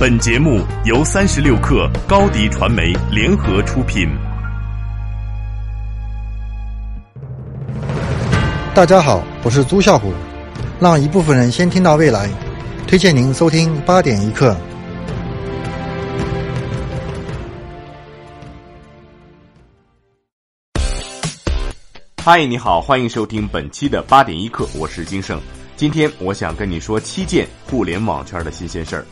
本节目由三十六克高低传媒联合出品。大家好，我是朱啸虎，让一部分人先听到未来，推荐您收听八点一刻。嗨，你好，欢迎收听本期的八点一刻，我是金盛。今天我想跟你说七件互联网圈的新鲜事儿。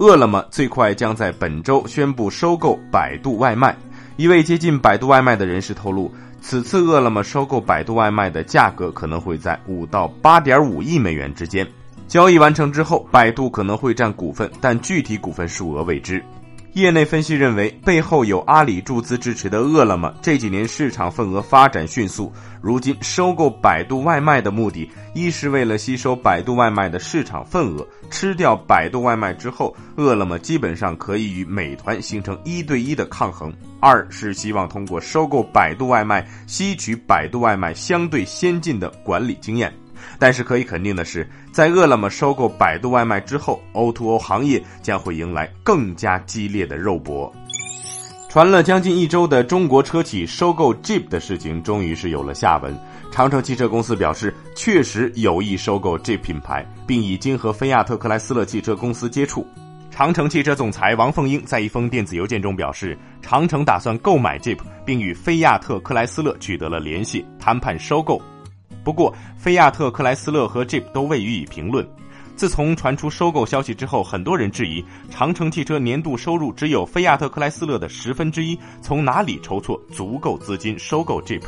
饿了么最快将在本周宣布收购百度外卖。一位接近百度外卖的人士透露，此次饿了么收购百度外卖的价格可能会在五到八点五亿美元之间。交易完成之后，百度可能会占股份，但具体股份数额未知。业内分析认为，背后有阿里注资支持的饿了么这几年市场份额发展迅速，如今收购百度外卖的目的，一是为了吸收百度外卖的市场份额，吃掉百度外卖之后，饿了么基本上可以与美团形成一对一的抗衡；二是希望通过收购百度外卖，吸取百度外卖相对先进的管理经验。但是可以肯定的是，在饿了么收购百度外卖之后，O2O 行业将会迎来更加激烈的肉搏。传了将近一周的中国车企收购 Jeep 的事情，终于是有了下文。长城汽车公司表示，确实有意收购 Jeep 品牌，并已经和菲亚特克莱斯勒汽车公司接触。长城汽车总裁王凤英在一封电子邮件中表示，长城打算购买 Jeep，并与菲亚特克莱斯勒取得了联系，谈判收购。不过，菲亚特克莱斯勒和 Jeep 都未予以评论。自从传出收购消息之后，很多人质疑长城汽车年度收入只有菲亚特克莱斯勒的十分之一，从哪里筹措足够资金收购 Jeep？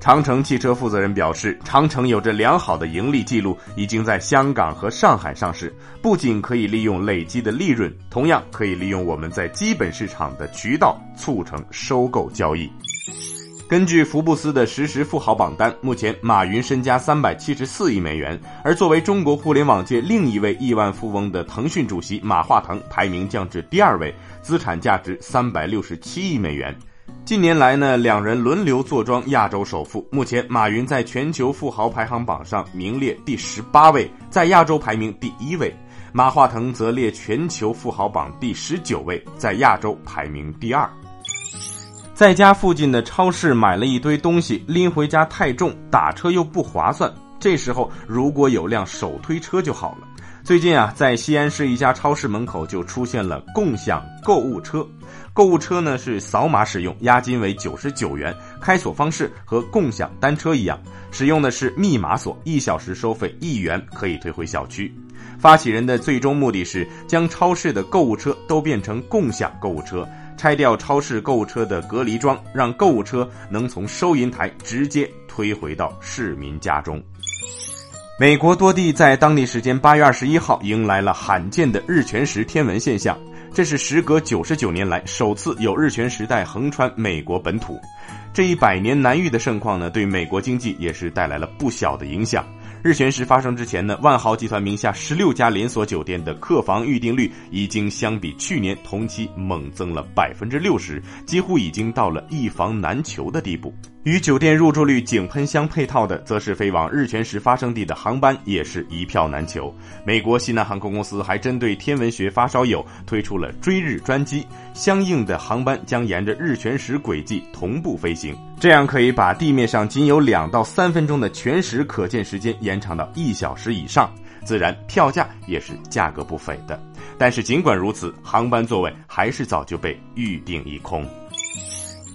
长城汽车负责人表示，长城有着良好的盈利记录，已经在香港和上海上市，不仅可以利用累积的利润，同样可以利用我们在基本市场的渠道促成收购交易。根据福布斯的实时富豪榜单，目前马云身家三百七十四亿美元，而作为中国互联网界另一位亿万富翁的腾讯主席马化腾排名降至第二位，资产价值三百六十七亿美元。近年来呢，两人轮流坐庄亚洲首富。目前，马云在全球富豪排行榜上名列第十八位，在亚洲排名第一位；马化腾则列全球富豪榜第十九位，在亚洲排名第二。在家附近的超市买了一堆东西，拎回家太重，打车又不划算。这时候如果有辆手推车就好了。最近啊，在西安市一家超市门口就出现了共享购物车。购物车呢是扫码使用，押金为九十九元，开锁方式和共享单车一样，使用的是密码锁，一小时收费一元，可以退回小区。发起人的最终目的是将超市的购物车都变成共享购物车。拆掉超市购物车的隔离桩，让购物车能从收银台直接推回到市民家中。美国多地在当地时间八月二十一号迎来了罕见的日全食天文现象，这是时隔九十九年来首次有日全食带横穿美国本土。这一百年难遇的盛况呢，对美国经济也是带来了不小的影响。日全食发生之前呢，万豪集团名下十六家连锁酒店的客房预订率已经相比去年同期猛增了百分之六十，几乎已经到了一房难求的地步。与酒店入住率井喷相配套的，则是飞往日全食发生地的航班也是一票难求。美国西南航空公司还针对天文学发烧友推出了追日专机，相应的航班将沿着日全食轨迹同步飞行，行这样可以把地面上仅有两到三分钟的全时可见时间延长到一小时以上。自然，票价也是价格不菲的。但是尽管如此，航班座位还是早就被预定一空。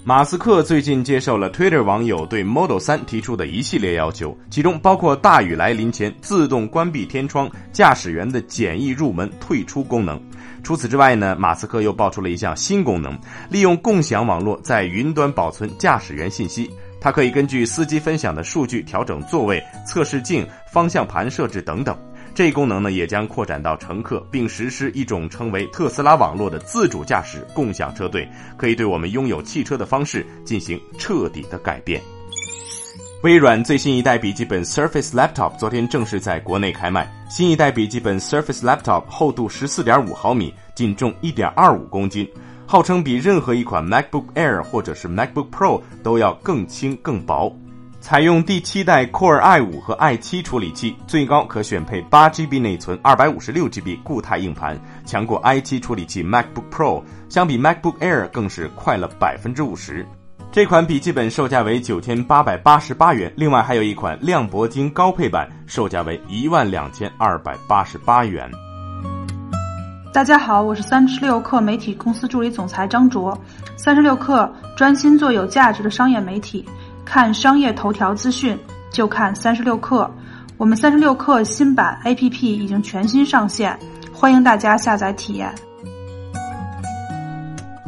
马斯克最近接受了 Twitter 网友对 Model 3提出的一系列要求，其中包括大雨来临前自动关闭天窗、驾驶员的简易入门退出功能。除此之外呢，马斯克又爆出了一项新功能，利用共享网络在云端保存驾驶员信息。它可以根据司机分享的数据调整座位、测试镜、方向盘设置等等。这一功能呢，也将扩展到乘客，并实施一种称为特斯拉网络的自主驾驶共享车队，可以对我们拥有汽车的方式进行彻底的改变。微软最新一代笔记本 Surface Laptop 昨天正式在国内开卖。新一代笔记本 Surface Laptop 厚度十四点五毫米，仅重一点二五公斤，号称比任何一款 MacBook Air 或者是 MacBook Pro 都要更轻更薄。采用第七代 Core i5 和 i7 处理器，最高可选配八 GB 内存、二百五十六 GB 固态硬盘，强过 i7 处理器 MacBook Pro，相比 MacBook Air 更是快了百分之五十。这款笔记本售价为九千八百八十八元，另外还有一款亮铂金高配版，售价为一万两千二百八十八元。大家好，我是三十六氪媒体公司助理总裁张卓，三十六氪专心做有价值的商业媒体。看商业头条资讯就看三十六氪，我们三十六氪新版 APP 已经全新上线，欢迎大家下载体验。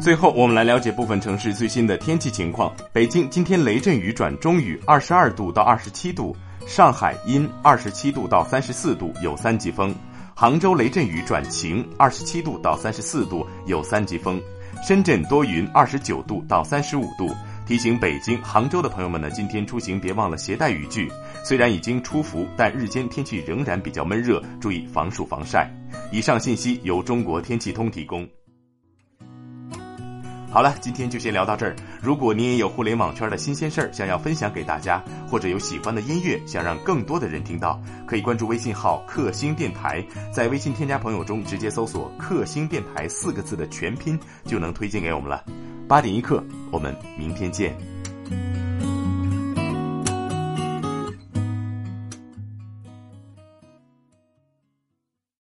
最后，我们来了解部分城市最新的天气情况。北京今天雷阵雨转中雨，二十二度到二十七度；上海阴，二十七度到三十四度，有三级风；杭州雷阵雨转晴，二十七度到三十四度，有三级风；深圳多云，二十九度到三十五度。提醒北京、杭州的朋友们呢，今天出行别忘了携带雨具。虽然已经出伏，但日间天气仍然比较闷热，注意防暑防晒。以上信息由中国天气通提供。好了，今天就先聊到这儿。如果你也有互联网圈的新鲜事儿想要分享给大家，或者有喜欢的音乐想让更多的人听到，可以关注微信号“克星电台”，在微信添加朋友中直接搜索“克星电台”四个字的全拼，就能推荐给我们了。八点一刻，我们明天见。